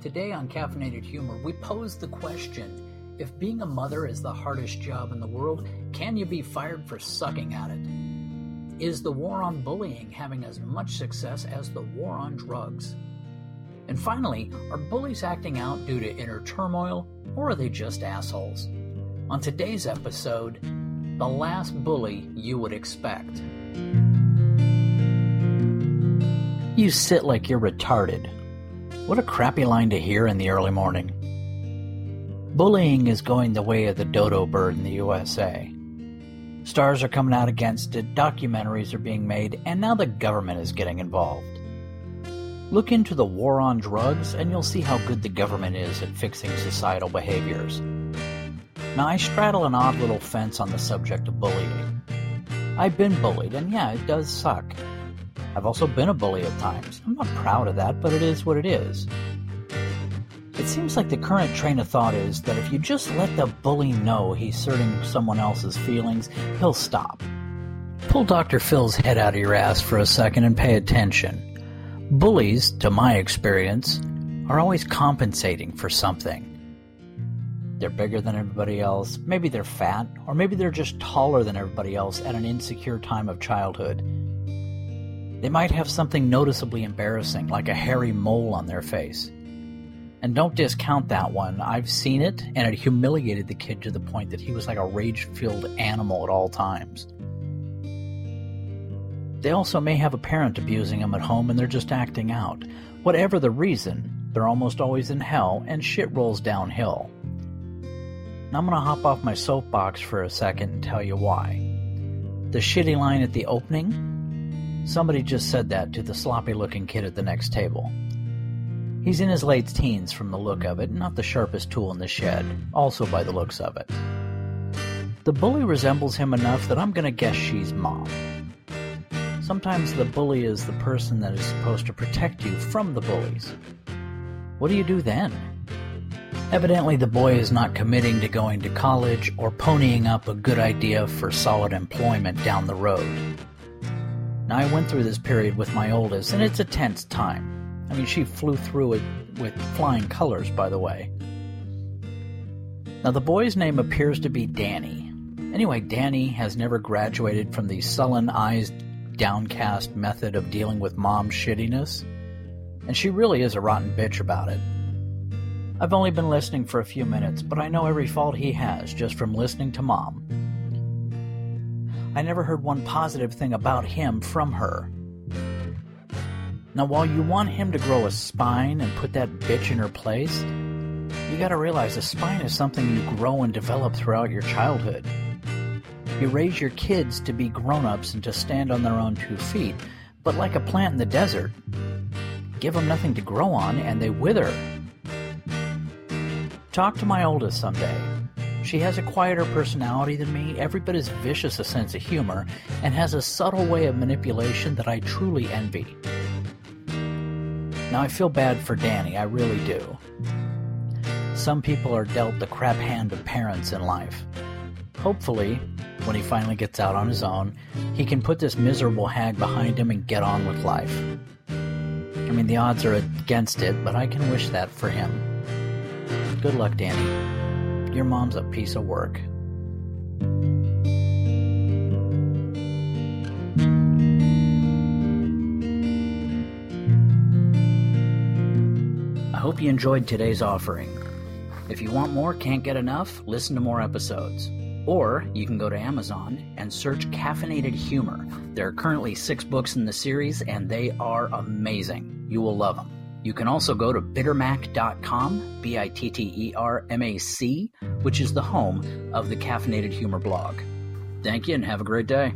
Today on Caffeinated Humor, we pose the question if being a mother is the hardest job in the world, can you be fired for sucking at it? Is the war on bullying having as much success as the war on drugs? And finally, are bullies acting out due to inner turmoil, or are they just assholes? On today's episode, the last bully you would expect. You sit like you're retarded. What a crappy line to hear in the early morning. Bullying is going the way of the dodo bird in the USA. Stars are coming out against it, documentaries are being made, and now the government is getting involved. Look into the war on drugs, and you'll see how good the government is at fixing societal behaviors. Now, I straddle an odd little fence on the subject of bullying. I've been bullied, and yeah, it does suck. I've also been a bully at times. I'm not proud of that, but it is what it is. It seems like the current train of thought is that if you just let the bully know he's hurting someone else's feelings, he'll stop. Pull Dr. Phil's head out of your ass for a second and pay attention. Bullies, to my experience, are always compensating for something. They're bigger than everybody else, maybe they're fat, or maybe they're just taller than everybody else at an insecure time of childhood. They might have something noticeably embarrassing, like a hairy mole on their face. And don't discount that one. I've seen it, and it humiliated the kid to the point that he was like a rage filled animal at all times. They also may have a parent abusing them at home and they're just acting out. Whatever the reason, they're almost always in hell and shit rolls downhill. Now I'm to hop off my soapbox for a second and tell you why. The shitty line at the opening? Somebody just said that to the sloppy looking kid at the next table. He's in his late teens from the look of it, not the sharpest tool in the shed, also by the looks of it. The bully resembles him enough that I'm gonna guess she's mom. Sometimes the bully is the person that is supposed to protect you from the bullies. What do you do then? Evidently, the boy is not committing to going to college or ponying up a good idea for solid employment down the road. Now, I went through this period with my oldest, and it's a tense time. I mean, she flew through it with flying colors, by the way. Now, the boy's name appears to be Danny. Anyway, Danny has never graduated from the sullen eyes downcast method of dealing with mom's shittiness, and she really is a rotten bitch about it. I've only been listening for a few minutes, but I know every fault he has just from listening to mom. I never heard one positive thing about him from her. Now, while you want him to grow a spine and put that bitch in her place, you gotta realize a spine is something you grow and develop throughout your childhood. You raise your kids to be grown ups and to stand on their own two feet, but like a plant in the desert, give them nothing to grow on and they wither. Talk to my oldest someday. She has a quieter personality than me, every bit as vicious a sense of humor, and has a subtle way of manipulation that I truly envy. Now, I feel bad for Danny, I really do. Some people are dealt the crap hand of parents in life. Hopefully, when he finally gets out on his own, he can put this miserable hag behind him and get on with life. I mean, the odds are against it, but I can wish that for him. Good luck, Danny. Your mom's a piece of work. I hope you enjoyed today's offering. If you want more, can't get enough, listen to more episodes. Or you can go to Amazon and search Caffeinated Humor. There are currently six books in the series, and they are amazing. You will love them. You can also go to bittermac.com, B I T T E R M A C, which is the home of the Caffeinated Humor blog. Thank you and have a great day.